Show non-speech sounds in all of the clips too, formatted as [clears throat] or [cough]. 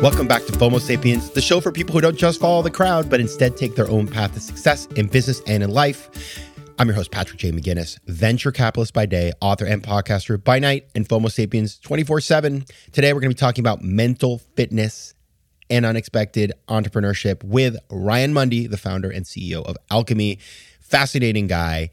Welcome back to FOMO Sapiens, the show for people who don't just follow the crowd, but instead take their own path to success in business and in life. I'm your host, Patrick J. McGinnis, venture capitalist by day, author and podcaster by night, and FOMO Sapiens 24 7. Today, we're going to be talking about mental fitness and unexpected entrepreneurship with Ryan Mundy, the founder and CEO of Alkeme. Fascinating guy.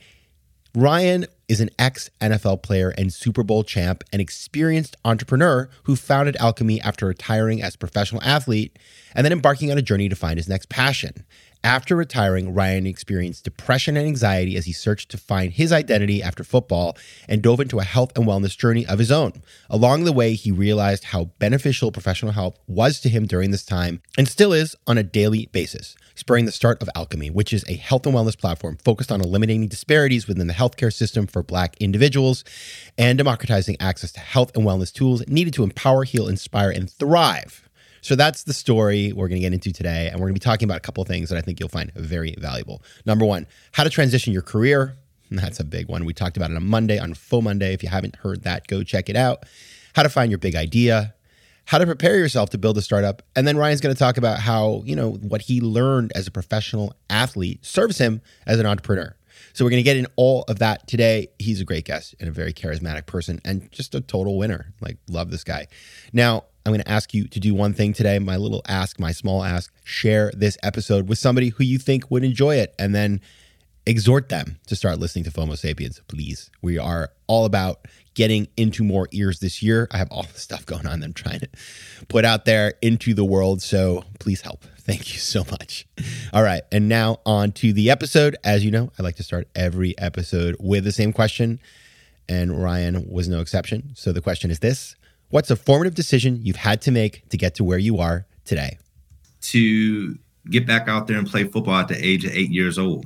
Ryan is an ex NFL player and Super Bowl champ, an experienced entrepreneur who founded Alkeme after retiring as a professional athlete and then embarking on a journey to find his next passion. After retiring, Ryan experienced depression and anxiety as he searched to find his identity after football and dove into a health and wellness journey of his own. Along the way, he realized how beneficial professional help was to him during this time and still is on a daily basis, spurring the start of Alkeme, which is a health and wellness platform focused on eliminating disparities within the healthcare system for Black individuals and democratizing access to health and wellness tools needed to empower, heal, inspire, and thrive. So that's the story we're going to get into today. And we're going to be talking about a couple of things that I think you'll find very valuable. Number one, how to transition your career. That's a big one. We talked about it on Monday, on Full Monday. If you haven't heard that, go check it out. How to find your big idea, how to prepare yourself to build a startup. And then Ryan's going to talk about how, you know, what he learned as a professional athlete serves him as an entrepreneur. So we're going to get in all of that today. He's a great guest and a very charismatic person and just a total winner. Like, love this guy. Now, I'm going to ask you to do one thing today. My little ask, my small ask, share this episode with somebody who you think would enjoy it and then exhort them to start listening to FOMO Sapiens, please. We are all about getting into more ears this year. I have all [laughs] the stuff going on that I'm trying to put out there into the world. So please help. Thank you so much. All right. And now on to the episode. As you know, I like to start every episode with the same question. And Ryan was no exception. So the question is this What's a formative decision you've had to make to get to where you are today? To get back out there and play football at the age of eight years old.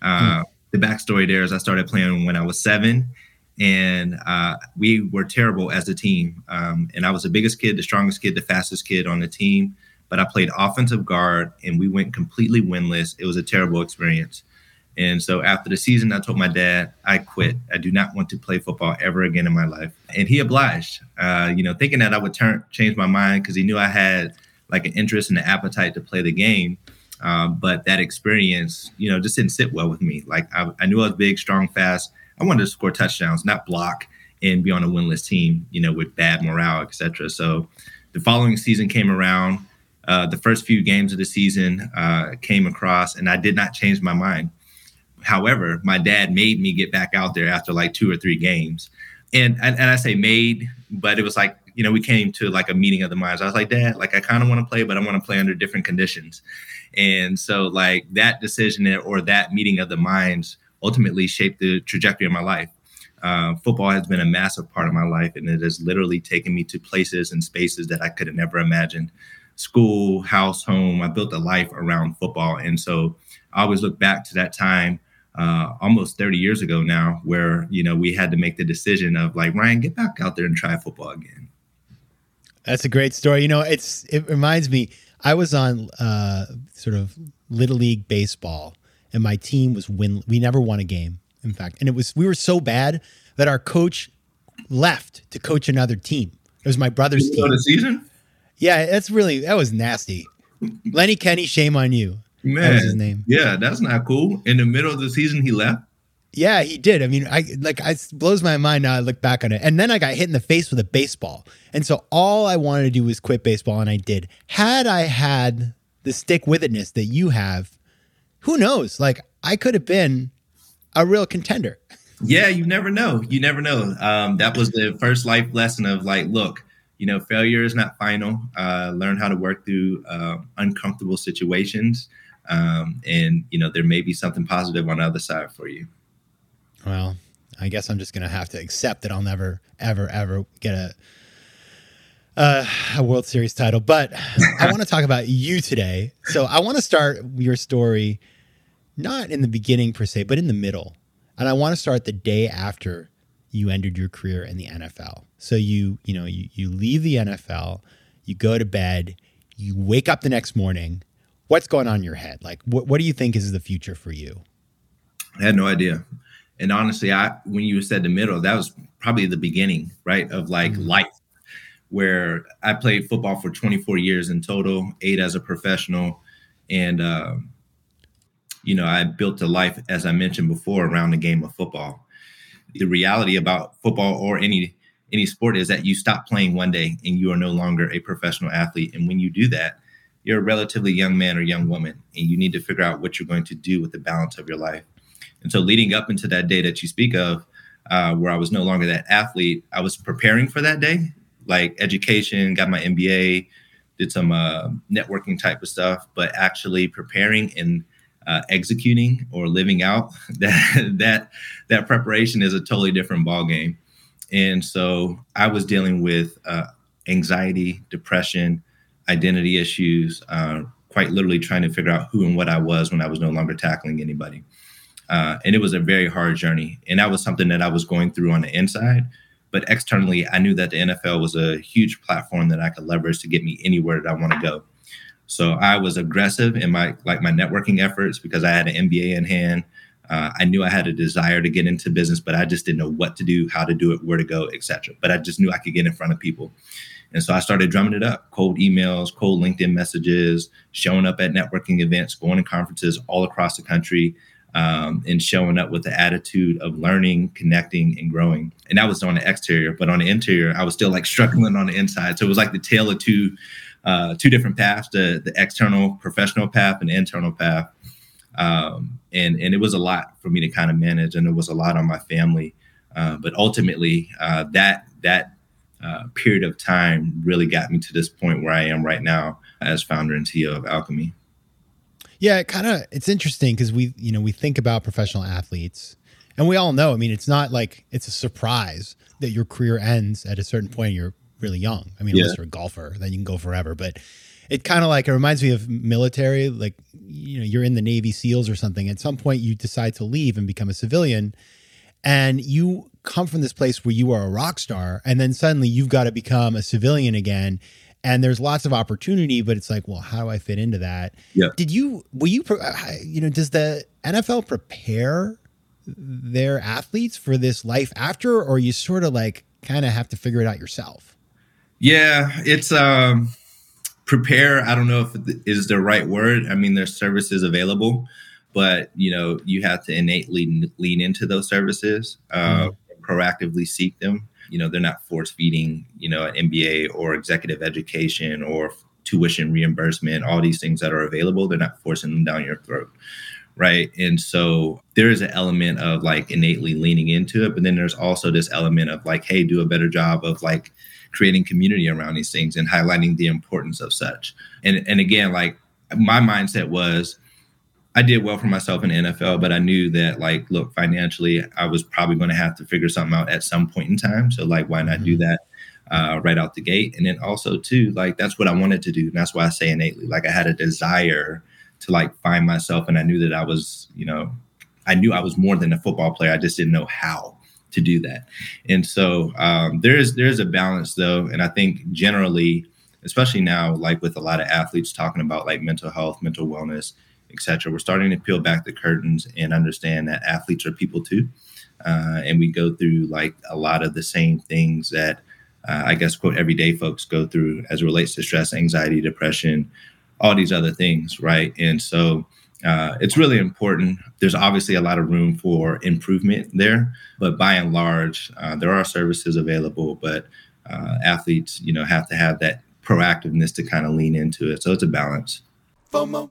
Uh, hmm. The backstory there is I started playing when I was seven, and uh, we were terrible as a team. Um, and I was the biggest kid, the strongest kid, the fastest kid on the team. But I played offensive guard, and we went completely winless. It was a terrible experience. And so after the season, I told my dad, I quit. I do not want to play football ever again in my life. And he obliged, uh, you know, thinking that I would turn change my mind because he knew I had like an interest and an appetite to play the game. Uh, but that experience, you know, just didn't sit well with me. Like I, I knew I was big, strong, fast. I wanted to score touchdowns, not block and be on a winless team, you know, with bad morale, etc. So the following season came around. Uh, the first few games of the season uh, came across, and I did not change my mind. However, my dad made me get back out there after like two or three games. And, and, and I say made, but it was like, you know, we came to like a meeting of the minds. I was like, Dad, like I kind of want to play, but I want to play under different conditions. And so like that decision or that meeting of the minds ultimately shaped the trajectory of my life. Uh, football has been a massive part of my life, and it has literally taken me to places and spaces that I could have never imagined. School, house, home. I built a life around football, and so I always look back to that time uh, almost 30 years ago now, where you know we had to make the decision of like Ryan, get back out there and try football again. That's a great story. You know, it's it reminds me. I was on uh, sort of little league baseball, and my team was win. We never won a game, in fact, and it was we were so bad that our coach left to coach another team. It was my brother's team. the season. Yeah, that's really that was nasty. Lenny Kenny, shame on you. Man, his name. Yeah, that's not cool. In the middle of the season, he left. Yeah, he did. I mean, I like it blows my mind now. I look back on it, and then I got hit in the face with a baseball, and so all I wanted to do was quit baseball, and I did. Had I had the stick with itness that you have, who knows? Like I could have been a real contender. Yeah, you never know. You never know. Um, that was the first life lesson of like, look, you know, failure is not final. Uh, learn how to work through uh, uncomfortable situations, um, and you know, there may be something positive on the other side for you. Well, I guess I'm just gonna have to accept that I'll never, ever, ever get a uh, a World Series title. But I want to talk about you today. So I want to start your story not in the beginning per se, but in the middle. And I want to start the day after you ended your career in the NFL. So you, you know, you, you leave the NFL, you go to bed, you wake up the next morning. What's going on in your head? Like, what, what do you think is the future for you? I had no idea. And honestly, I when you said the middle, that was probably the beginning, right, of like mm-hmm. life, where I played football for 24 years in total, eight as a professional, and uh, you know I built a life, as I mentioned before, around the game of football. The reality about football or any any sport is that you stop playing one day and you are no longer a professional athlete, and when you do that, you're a relatively young man or young woman, and you need to figure out what you're going to do with the balance of your life. And so, leading up into that day that you speak of, uh, where I was no longer that athlete, I was preparing for that day, like education, got my MBA, did some uh, networking type of stuff, but actually preparing and uh, executing or living out [laughs] that that that preparation is a totally different ball game. And so, I was dealing with uh, anxiety, depression, identity issues, uh, quite literally trying to figure out who and what I was when I was no longer tackling anybody. Uh, and it was a very hard journey. And that was something that I was going through on the inside. But externally, I knew that the NFL was a huge platform that I could leverage to get me anywhere that I want to go. So I was aggressive in my like my networking efforts because I had an MBA in hand. Uh, I knew I had a desire to get into business, but I just didn't know what to do, how to do it, where to go, etc. But I just knew I could get in front of people. And so I started drumming it up cold emails, cold LinkedIn messages, showing up at networking events, going to conferences all across the country, um, and showing up with the attitude of learning, connecting, and growing. And that was on the exterior, but on the interior, I was still like struggling on the inside. So it was like the tale of two, uh, two different paths: the the external professional path and the internal path. Um, and and it was a lot for me to kind of manage, and it was a lot on my family. Uh, but ultimately, uh, that that uh, period of time really got me to this point where I am right now as founder and CEO of Alkeme. Yeah, it kind of it's interesting because we you know we think about professional athletes, and we all know. I mean, it's not like it's a surprise that your career ends at a certain point. You're really young. I mean, yeah. unless you're a golfer, then you can go forever. But it kind of like it reminds me of military. Like you know, you're in the Navy SEALs or something. At some point, you decide to leave and become a civilian, and you come from this place where you are a rock star, and then suddenly you've got to become a civilian again and there's lots of opportunity but it's like well how do i fit into that? Yeah. Did you will you uh, you know does the nfl prepare their athletes for this life after or you sort of like kind of have to figure it out yourself? Yeah it's um prepare i don't know if it is the right word. I mean there's services available but you know you have to innately lean into those services. Uh, mm. Proactively seek them. You know they're not force feeding you know an mba or executive education or tuition reimbursement all these things that are available. They're not forcing them down your throat right? And so there is an element of like innately leaning into it but then there's also this element of like hey do a better job of like creating community around these things and highlighting the importance of such. And and again like my mindset was I did well for myself in the NFL, but I knew that like, look, financially, I was probably going to have to figure something out at some point in time. So like, why not mm-hmm. do that uh, right out the gate? And then also too, like that's what I wanted to do, and that's why I say innately, like I had a desire to like find myself, and I knew that I was, you know, I knew I was more than a football player. I just didn't know how. to do that. And so um, there is there's a balance though, and I think generally, especially now, like with a lot of athletes talking about like mental health, mental wellness, etc., we're starting to peel back the curtains and understand that athletes are people too, uh, and we go through like a lot of the same things that. Uh, I guess quote everyday folks go through as it relates to stress, anxiety, depression, all these other things, right? And so uh, it's really important. There's obviously a lot of room for improvement there, but by and large, uh, there are services available. But uh, athletes, you know, have to have that proactiveness to kind of lean into it. So it's a balance. FOMO.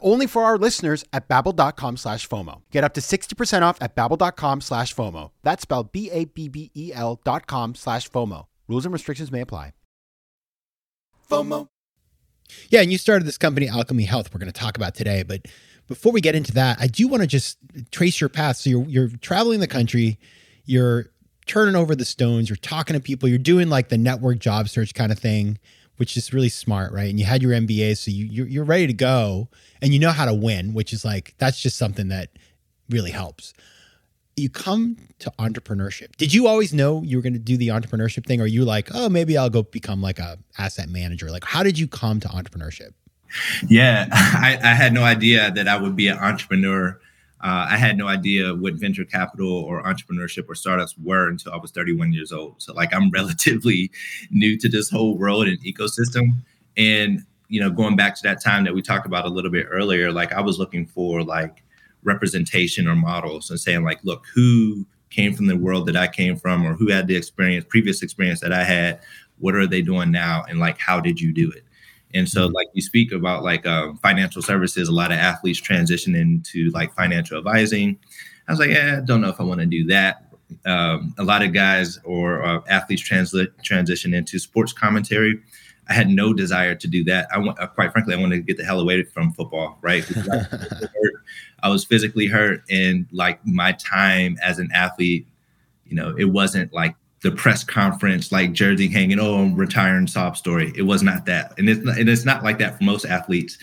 only for our listeners at babbel.com slash FOMO. Get up to 60% off at babbel.com slash FOMO. That's spelled B-A-B-B-E-L dot com slash FOMO. Rules and restrictions may apply. FOMO. Yeah, and you started this company, Alkeme Health, we're going to talk about today. But before we get into that, I do want to just trace your path. So you're you're traveling the country, you're turning over the stones, you're talking to people, you're doing like the network job search kind of thing, which is really smart, right? And you had your MBA, so you you're, you're ready to go, and you know how to win, which is like that's just something that really helps you come to entrepreneurship. Did you always know you were going to do the entrepreneurship thing? Or you like, oh, maybe I'll go become like a asset manager? Like, how did you come to entrepreneurship? Yeah, [laughs] I, I had no idea that I would be an entrepreneur. Uh, I had no idea what venture capital or entrepreneurship or startups were until I was 31 years old. So, like, I'm [laughs] relatively new to this whole world and ecosystem. And, you know, going back to that time that we talked about a little bit earlier, like, I was looking for like representation or models and saying like look who came from the world that i came from or who had the experience previous experience that i had what are they doing now and like how did you do it and so mm-hmm. like you speak about like um, financial services a lot of athletes transition into like financial advising i was like yeah i don't know if i want to do that um, a lot of guys or uh, athletes translate transition into sports commentary I had no desire to do that. I want, uh, quite frankly, I wanted to get the hell away from football, right? [laughs] I was physically hurt, and like my time as an athlete, you know, it wasn't like the press conference, like jersey hanging, oh, I'm retiring sob story. It was not that, and it's not, and it's not like that for most athletes.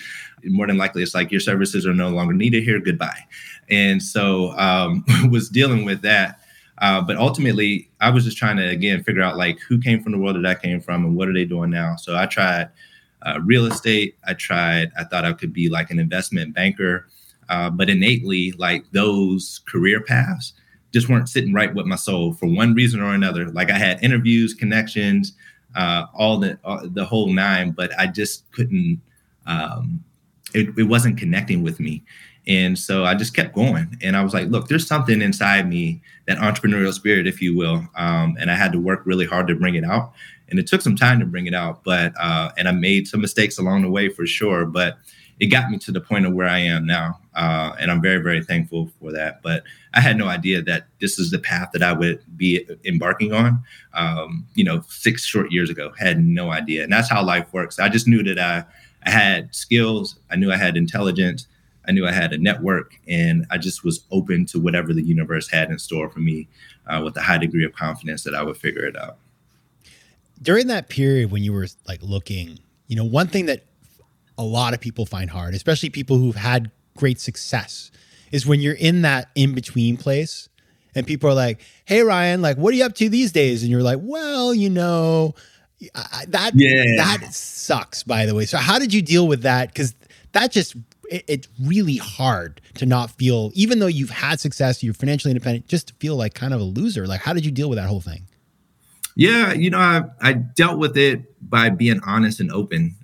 More than likely, it's like your services are no longer needed here. Goodbye. And so, um, [laughs] was dealing with that uh, but ultimately, I was just trying to again figure out like who came from the world that I came from and what are they doing now. So I tried uh, real estate. I tried. I thought I could be like an investment banker, uh, but innately, like those career paths just weren't sitting right with my soul for one reason or another. Like I had interviews, connections, uh, all the uh, the whole nine, but I just couldn't. Um, it, it wasn't connecting with me. And so I just kept going. And I was like, look, there's something inside me, that entrepreneurial spirit, if you will. Um, and I had to work really hard to bring it out. And it took some time to bring it out. But, uh, and I made some mistakes along the way for sure. But it got me to the point of where I am now. Uh, and I'm very, very thankful for that. But I had no idea that this is the path that I would be embarking on, um, you know, six short years ago. Had no idea. And that's how life works. I just knew that I, I had skills, I knew I had intelligence I knew I had a network, and I just was open to whatever the universe had in store for me, uh, with a high degree of confidence that I would figure it out. During that period when you were like looking, you know, one thing that a lot of people find hard, especially people who've had great success, is when you're in that in between place, and people are like, "Hey, Ryan, like, what are you up to these days?" And you're like, "Well, you know." I, that yeah. that sucks by the way so how did you deal with that because that just it, it's really hard to not feel, even though you've had success, you're financially independent, just to feel like kind of a loser. Like, how did you deal with that whole thing? Yeah, you know, I, I dealt with it by being honest and open.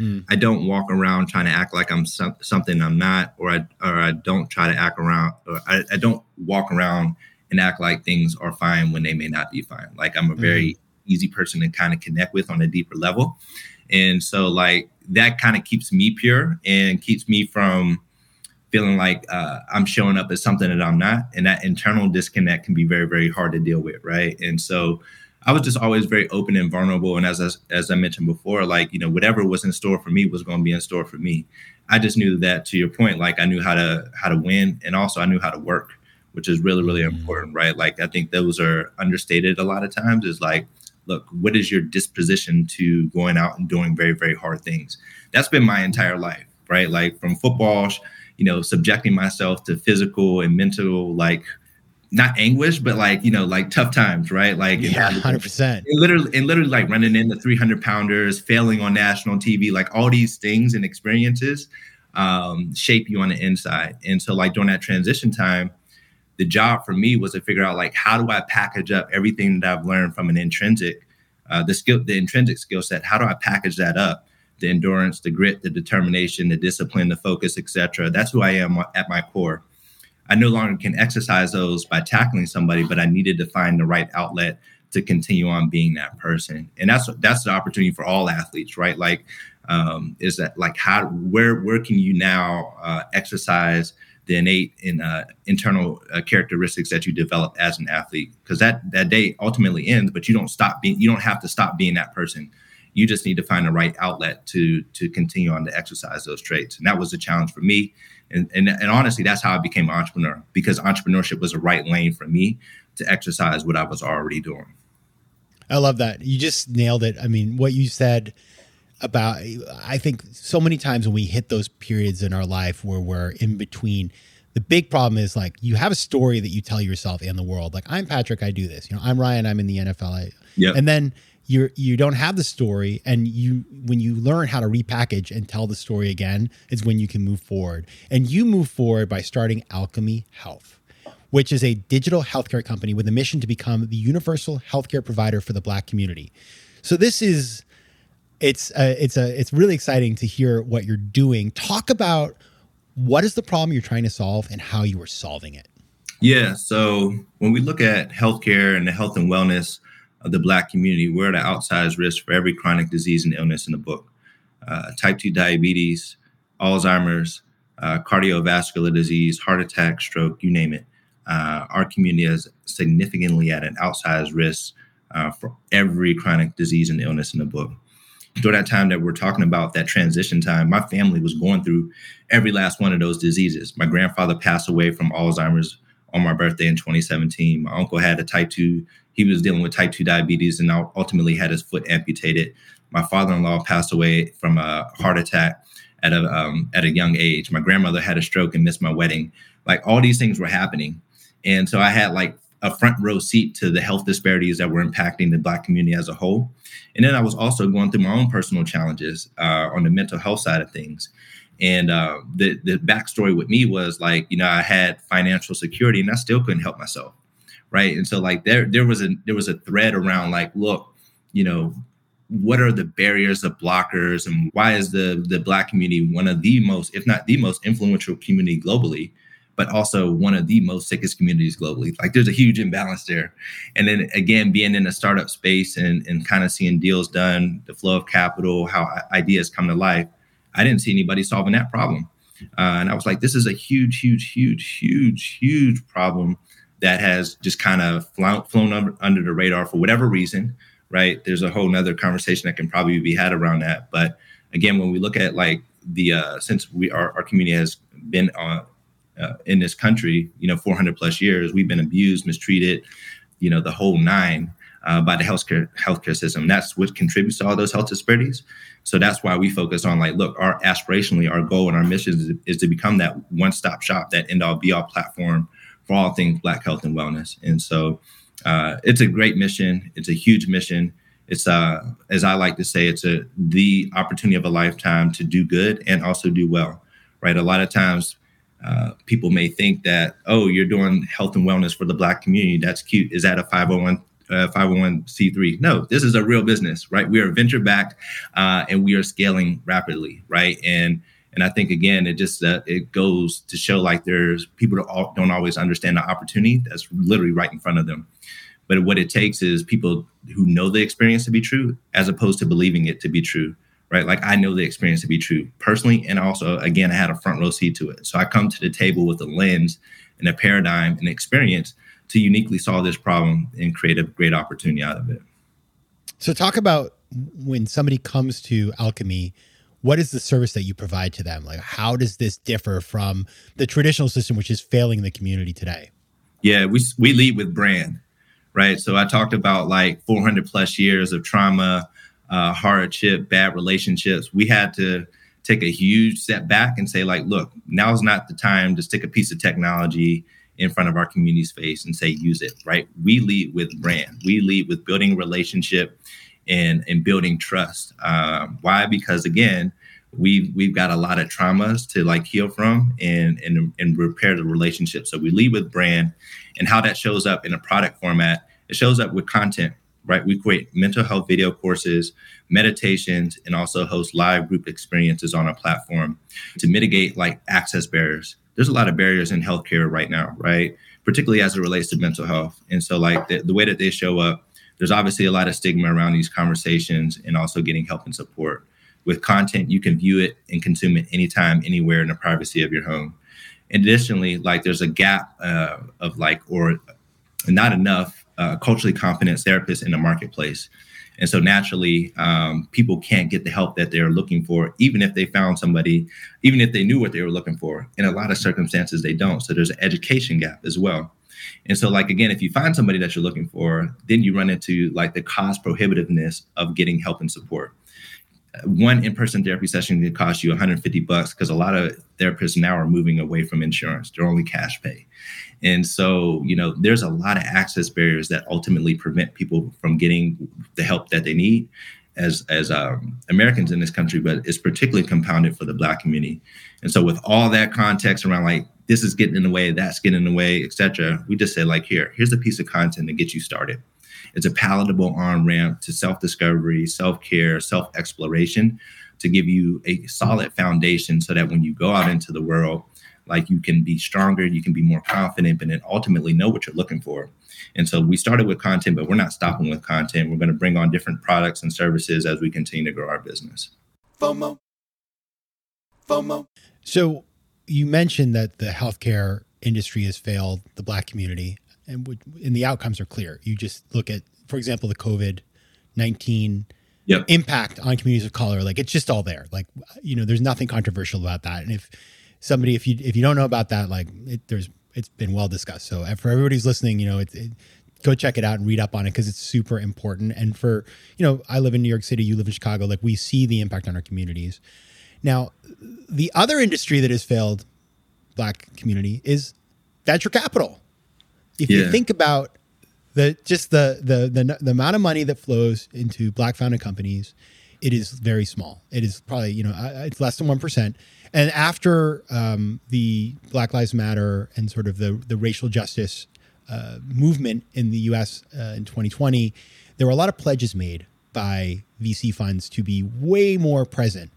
Mm. I don't walk around trying to act like I'm some, something I'm not, or I or I don't try to act around, or I, I, don't walk around and act like things are fine when they may not be fine. Like I'm a very mm. easy person to kind of connect with on a deeper level, and so like that kind of keeps me pure and keeps me from feeling like uh, I'm showing up as something that I'm not, and that internal disconnect can be very very hard to deal with, right? And so I was just always very open and vulnerable. And as I, as I mentioned before, like you know, whatever was in store for me was going to be in store for me. I just knew that, to your point, like I knew how to how to win, and also I knew how to work, which is really really mm-hmm. important, right? Like I think those are understated a lot of times. Is like, look, what is your disposition to going out and doing very very hard things? That's been my entire life, right? Like from football, you know, subjecting myself to physical and mental like not anguish, but like you know, like tough times, right? Like yeah, hundred percent. Literally, and literally, like running into three hundred pounders, failing on national TV, like all these things and experiences um, shape you on the inside. And so, like during that transition time, the job for me was to figure out like how do I package up everything that I've learned from an intrinsic, uh, the skill, the intrinsic skill set. How do I package that up? The endurance, the grit, the determination, the discipline, the focus, etc. That's who I am at my core. I no longer can exercise those by tackling somebody, but I needed to find the right outlet to continue on being that person. And that's that's the opportunity for all athletes, right? Like, um, is that like how where where can you now uh, exercise the innate and uh, internal uh, characteristics that you develop as an athlete? Because that that day ultimately ends, but you don't stop being you don't have to stop being that person. You just need to find the right outlet to to continue on to exercise those traits. And that was a challenge for me. And, and, and honestly, that's how I became an entrepreneur because entrepreneurship was a right lane for me to exercise what I was already doing. I love that. You just nailed it. I mean, what you said about, I think so many times when we hit those periods in our life where we're in between, the big problem is like you have a story that you tell yourself and the world. Like, I'm Patrick, I do this. You know, I'm Ryan, I'm in the NFL. Yeah. And then you're you don't have the story and you when you learn how to repackage and tell the story again is when you can move forward. And you move forward by starting Alkeme health which is a digital healthcare company with a mission to become the universal healthcare provider for the black community. So this is it's uh, it's a it's really exciting to hear what you're doing. Talk about what is the problem you're trying to solve and how you are solving it. Yeah so when we look at healthcare and the health and wellness of the Black community, we're at an outsized risk for every chronic disease and illness in the book. Uh, type 2 diabetes, Alzheimer's, uh, cardiovascular disease, heart attack, stroke, you name it. Uh, our community is significantly at an outsized risk uh, for every chronic disease and illness in the book. During that time that we're talking about, that transition time, my family was going through every last one of those diseases. My grandfather passed away from Alzheimer's on my birthday in 2017. My uncle had a type 2 he was dealing with type 2 diabetes and ultimately had his foot amputated. My father-in-law passed away from a heart attack at a um, at a young age. My grandmother had a stroke and missed my wedding. Like all these things were happening, and so I had like a front row seat to the health disparities that were impacting the Black community as a whole. And then I was also going through my own personal challenges uh, on the mental health side of things. And uh, the the backstory with me was like, you know, I had financial security and I still couldn't help myself right? And so like there there was a there was a thread around like look you know what are the barriers the blockers and why is the the black community one of the most if not the most influential community globally but also one of the most sickest communities globally? Like there's a huge imbalance there. And then again being in a startup space and and kind of seeing deals done the flow of capital how ideas come to life i didn't see anybody solving that problem. Uh, and i was like this is a huge huge huge huge huge problem that has just kind of flown, under, the radar for whatever reason, right? There's a whole nother conversation that can probably be had around that. But again, when we look at like the uh, since we our, our community has been uh, uh, in this country, you know, 400 plus years, we've been abused, mistreated, you know, the whole nine uh, by the healthcare healthcare system. That's what contributes to all those health disparities. So that's why we focus on like, look, our aspirationally, our goal and our mission is, is to become that one stop shop, that end all be all platform for all things Black health and wellness. And so uh, it's a great mission. It's a huge mission. It's uh, as I like to say, it's a the opportunity of a lifetime to do good and also do well. Right. A lot of times, uh, people may think that oh, you're doing health and wellness for the Black community. That's cute. Is that a 501 uh, 501c3. No, this is a real business, right? We are venture backed uh, and we are scaling rapidly, right? And and I think again, it just uh, it goes to show like there's people don't always understand the opportunity that's literally right in front of them. But what it takes is people who know the experience to be true, as opposed to believing it to be true, right? Like I know the experience to be true personally, and also again, I had a front row seat to it. So I come to the table with a lens and a paradigm and experience to uniquely solve this problem and create a great opportunity out of it. So, talk about when somebody comes to Alkeme, what is the service that you provide to them? Like, how does this differ from the traditional system, which is failing the community today? Yeah, we, we lead with brand, right? So, I talked about like 400 plus years of trauma, uh, hardship, bad relationships. We had to take a huge step back and say, like, look, now is not the time to stick a piece of technology in front of our community's face and say use it right we lead with brand we lead with building relationship and and building trust. Um, why? Because again we we've got a lot of traumas to like heal from and and and repair the relationship. So we lead with brand and how that shows up in a product format. It shows up with content right? We create mental health video courses meditations and also host live group experiences on our platform to mitigate like access barriers. There's a lot of barriers in healthcare right now, right? Particularly as it relates to mental health. And so, like the, the way that they show up, there's obviously a lot of stigma around these conversations and also getting help and support. With content, you can view it and consume it anytime, anywhere in the privacy of your home. Additionally, like there's a gap uh, of like, or not enough uh, culturally competent therapists in the marketplace. And so naturally, um, people can't get the help that they're looking for, even if they found somebody, even if they knew what they were looking for. In a lot of circumstances, they don't. So there's an education gap as well. And so, like, again, if you find somebody that you're looking for, then you run into like the cost prohibitiveness of getting help and support. One in-person therapy session can cost you 150 bucks because a lot of therapists now are moving away from insurance. They're only cash pay. And so, you know, there's a lot of access barriers that ultimately prevent people from getting the help that they need as as um, Americans in this country, but it's particularly compounded for the Black community. And so, with all that context around like this is getting in the way, that's getting in the way, etc., we just say like, here, here's a piece of content to get you started. It's a palatable on ramp to self discovery, self care, self exploration, to give you a solid foundation so that when you go out into the world like you can be stronger, you can be more confident, but then ultimately know what you're looking for. And so we started with content, but we're not stopping with content. We're going to bring on different products and services as we continue to grow our business. FOMO. FOMO. So you mentioned that the healthcare industry has failed the black community and, and the outcomes are clear. You just look at, for example, the COVID 19 yep. impact on communities of color. Like it's just all there. Like, you know, there's nothing controversial about that. And if somebody if you if you don't know about that, like it, there's it's been well discussed. So for everybody who's listening, you know, it, it, go check it out and read up on it because it's super important. And for you know, I live in New York City, you live in Chicago. Like we see the impact on our communities. Now, the other industry that has failed Black community is venture capital. If yeah. you think about the just the, the the the amount of money that flows into Black founded companies, it is very small. It is probably you know it's less than one percent. And after um, the Black Lives Matter and sort of the the racial justice uh, movement in the U.S. Uh, in 2020, there were a lot of pledges made by VC funds to be way more present.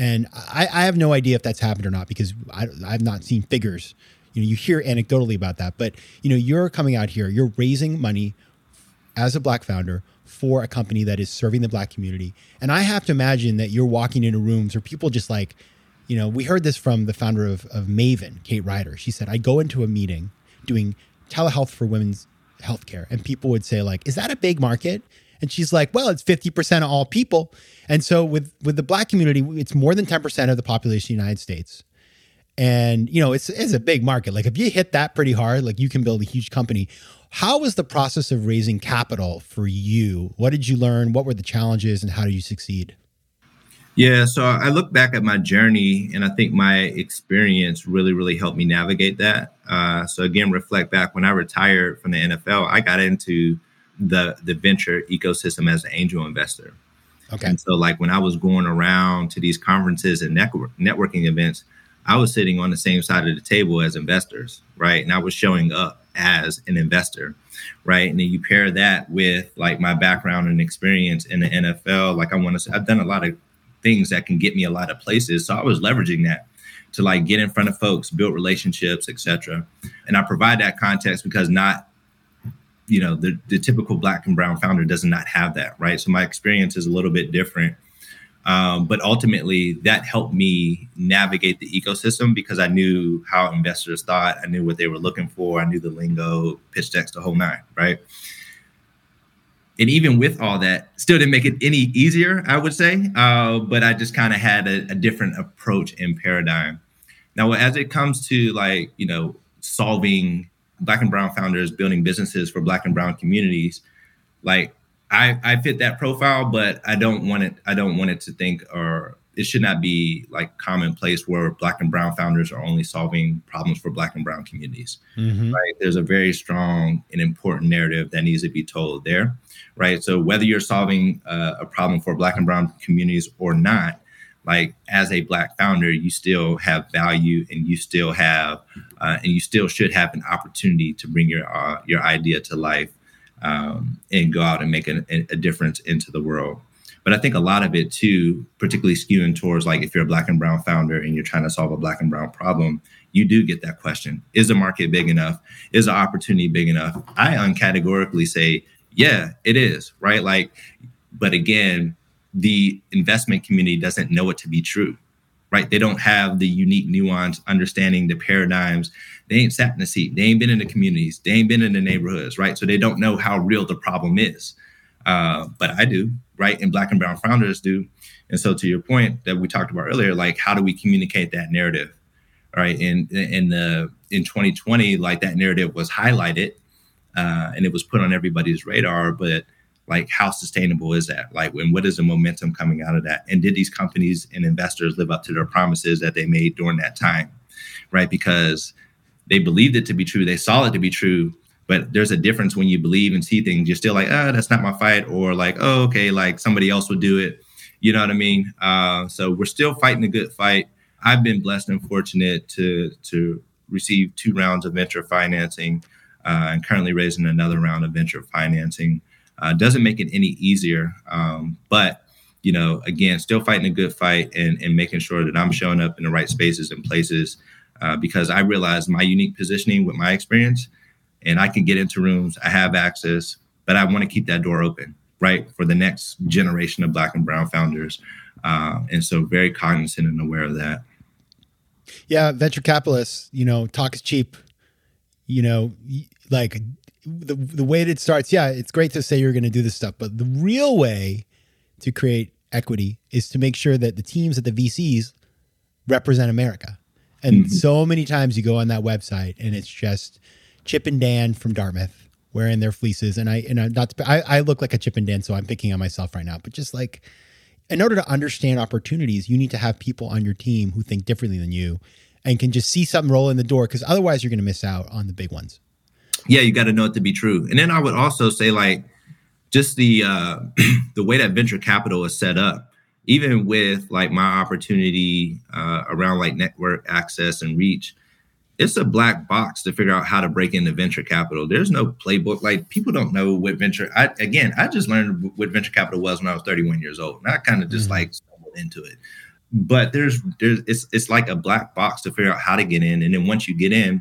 And I, I have no idea if that's happened or not because I, I've not seen figures. You know, you hear anecdotally about that, but you know, you're coming out here, you're raising money as a black founder for a company that is serving the black community. And I have to imagine that you're walking into rooms where people just like you know, we heard this from the founder of, of Maven, Kate Ryder. She said, I go into a meeting doing telehealth for women's healthcare, and people would say, like, is that a big market? And she's like, well, it's 50% of all people. And so with with the black community, it's more than 10% of the population of the United States. And you know, it's it's a big market. Like if you hit that pretty hard, like you can build a huge company. How was the process of raising capital for you? What did you learn? What were the challenges and how did you succeed? Yeah, so I look back at my journey, and I think my experience really, really helped me navigate that. Uh, so again, reflect back when I retired from the NFL, I got into the the venture ecosystem as an angel investor. Okay. And so, like when I was going around to these conferences and network, networking events, I was sitting on the same side of the table as investors, right? And I was showing up as an investor. right? And then you pair that with like my background and experience in the NFL. Like I want to say, I've done a lot of things that can get me a lot of places. So I was leveraging that to like get in front of folks, build relationships, etc. And I provide that context because not you know the, the typical black and brown founder does not have that right? So my experience is a little bit different. Um, but ultimately that helped me navigate the ecosystem because i knew how investors thought. I knew what they were looking for. I knew the lingo pitch decks the whole nine right? And even with all that still didn't make it any easier i would say. Uh, but i just kind of had a, a different approach and paradigm. Now as it comes to like you know solving black and brown founders building businesses for black and brown communities. Like i i fit that profile but i don't want it i don't want it to think or it should not be like commonplace where black and brown founders are only solving problems for black and brown communities. Mm-hmm. right? There's a very strong and important narrative that needs to be told there right? So whether you're solving uh, a problem for black and brown communities or not like as a black founder you still have value and you still have uh, and you still should have an opportunity to bring your uh, your idea to life um, and go out and make a, a, difference into the world. But i think a lot of it too particularly skewing towards like if you're a black and brown founder and you're trying to solve a black and brown problem you do get that question. Is the market big enough? Is the opportunity big enough? I uncategorically say yeah it is right? Like but again the investment community doesn't know it to be true, right? They don't have the unique nuance, understanding the paradigms. They ain't sat in the seat. They ain't been in the communities. They ain't been in the neighborhoods, right? So they don't know how real the problem is. Uh, but I do, right? And Black and Brown founders do. And so to your point that we talked about earlier, like how do we communicate that narrative, right? And in the in 2020, like that narrative was highlighted uh, and it was put on everybody's radar, but like how sustainable is that? Like and what is the momentum coming out of that? And did these companies and investors live up to their promises that they made during that time right? Because they believed it to be true they saw it to be true but there's a difference when you believe and see things you're still like oh that's not my fight or like oh okay like somebody else would do it. You know what i mean? Uh, so we're still fighting a good fight. I've been blessed and fortunate to to receive two rounds of venture financing uh, and currently raising another round of venture financing uh, doesn't make it any easier. Um, but you know, again, still fighting a good fight and, and making sure that I'm showing up in the right spaces and places uh, because I realize my unique positioning with my experience, and I can get into rooms, I have access, but I want to keep that door open, right, for the next generation of Black and Brown founders. Uh, and so, very cognizant and aware of that. Yeah, venture capitalists, you know, talk is cheap. You know, like the the way that it starts, yeah, it's great to say you're going to do this stuff, but the real way to create equity is to make sure that the teams at the VCs represent America. And mm-hmm. so many times you go on that website and it's just Chip and Dan from Dartmouth wearing their fleeces, and I and I'm not I, I look like a Chip and Dan, so I'm picking on myself right now. But just like in order to understand opportunities, you need to have people on your team who think differently than you and can just see something roll in the door because otherwise you're going to miss out on the big ones yeah, you got to know it to be true. And then I would also say like just the uh, [clears throat] the way that venture capital is set up, even with like my opportunity uh, around like network access and reach, it's a black box to figure out how to break into venture capital. There's no playbook. Like people don't know what venture. I again, I just learned what venture capital was when I was 31 years old, and I kind of just mm-hmm. like stumbled into it. But there's there's it's it's like a black box to figure out how to get in, and then once you get in,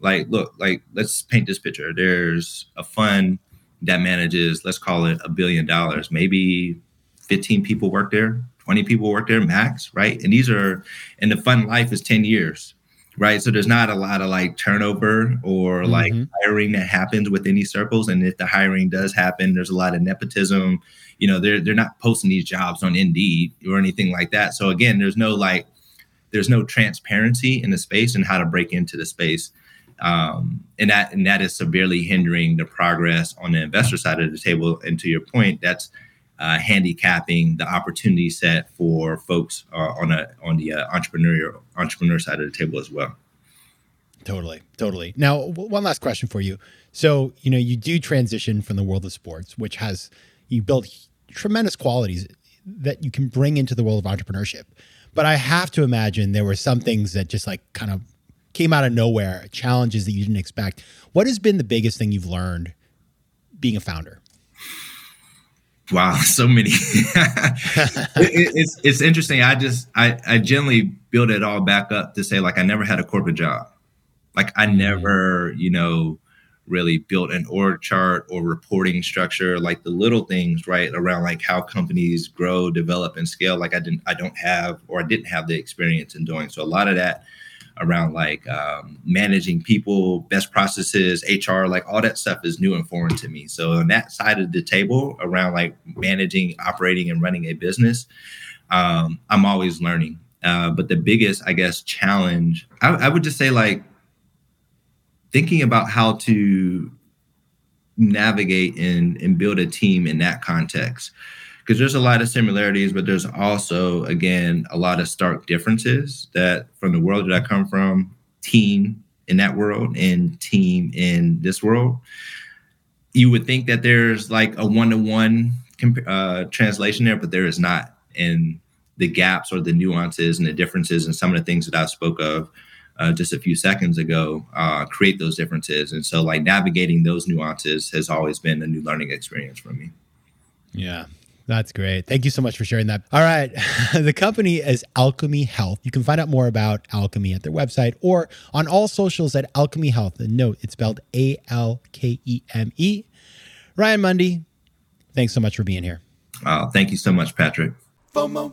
like look like let's paint this picture. There's a fund that manages let's call it a billion dollars. Maybe 15 people work there 20 people work there max right? And these are and the fund life is 10 years right? So there's not a lot of like turnover or mm-hmm. like hiring that happens within these circles. And if the hiring does happen there's a lot of nepotism. You know they're they're not posting these jobs on indeed or anything like that. So again there's no like there's no transparency in the space and how to break into the space um, and that and that is severely hindering the progress on the investor side of the table. And to your point, that's uh, handicapping the opportunity set for folks uh, on a on the uh, entrepreneurial entrepreneur side of the table as well. Totally, totally. Now, w- one last question for you. So, you know, you do transition from the world of sports, which has you built tremendous qualities that you can bring into the world of entrepreneurship. But I have to imagine there were some things that just like kind of came out of nowhere, challenges that you didn't expect. What has been the biggest thing you've learned being a founder? Wow, [laughs] so many. [laughs] it, it's it's interesting. I just I I generally build it all back up to say like I never had a corporate job. Like I mm-hmm. never, you know, really built an org chart or reporting structure, like the little things, right, around like how companies grow, develop, and scale. Like I didn't I don't have or I didn't have the experience in doing. So a lot of that around like um, managing people, best processes, HR, like all that stuff is new and foreign to me. So on that side of the table, around like managing, operating, and running a business, um, I'm always learning. Uh, but the biggest, I guess, challenge, I, I would just say like thinking about how to navigate and, and build a team in that context because there's a lot of similarities, but there's also, again, a lot of stark differences that from the world that I come from, team in that world and team in this world. You would think that there's like a one to one translation there, but there is not. And the gaps or the nuances and the differences and some of the things that I spoke of uh, just a few seconds ago uh, create those differences. And so, like, navigating those nuances has always been a new learning experience for me. Yeah, that's great. Thank you so much for sharing that. All right. [laughs] the company is Alkeme Health. You can find out more about Alkeme at their website or on all socials at Alkeme Health. And note, it's spelled A L K E M E. Ryan Mundy, thanks so much for being here. Uh, thank you so much, Patrick. FOMO.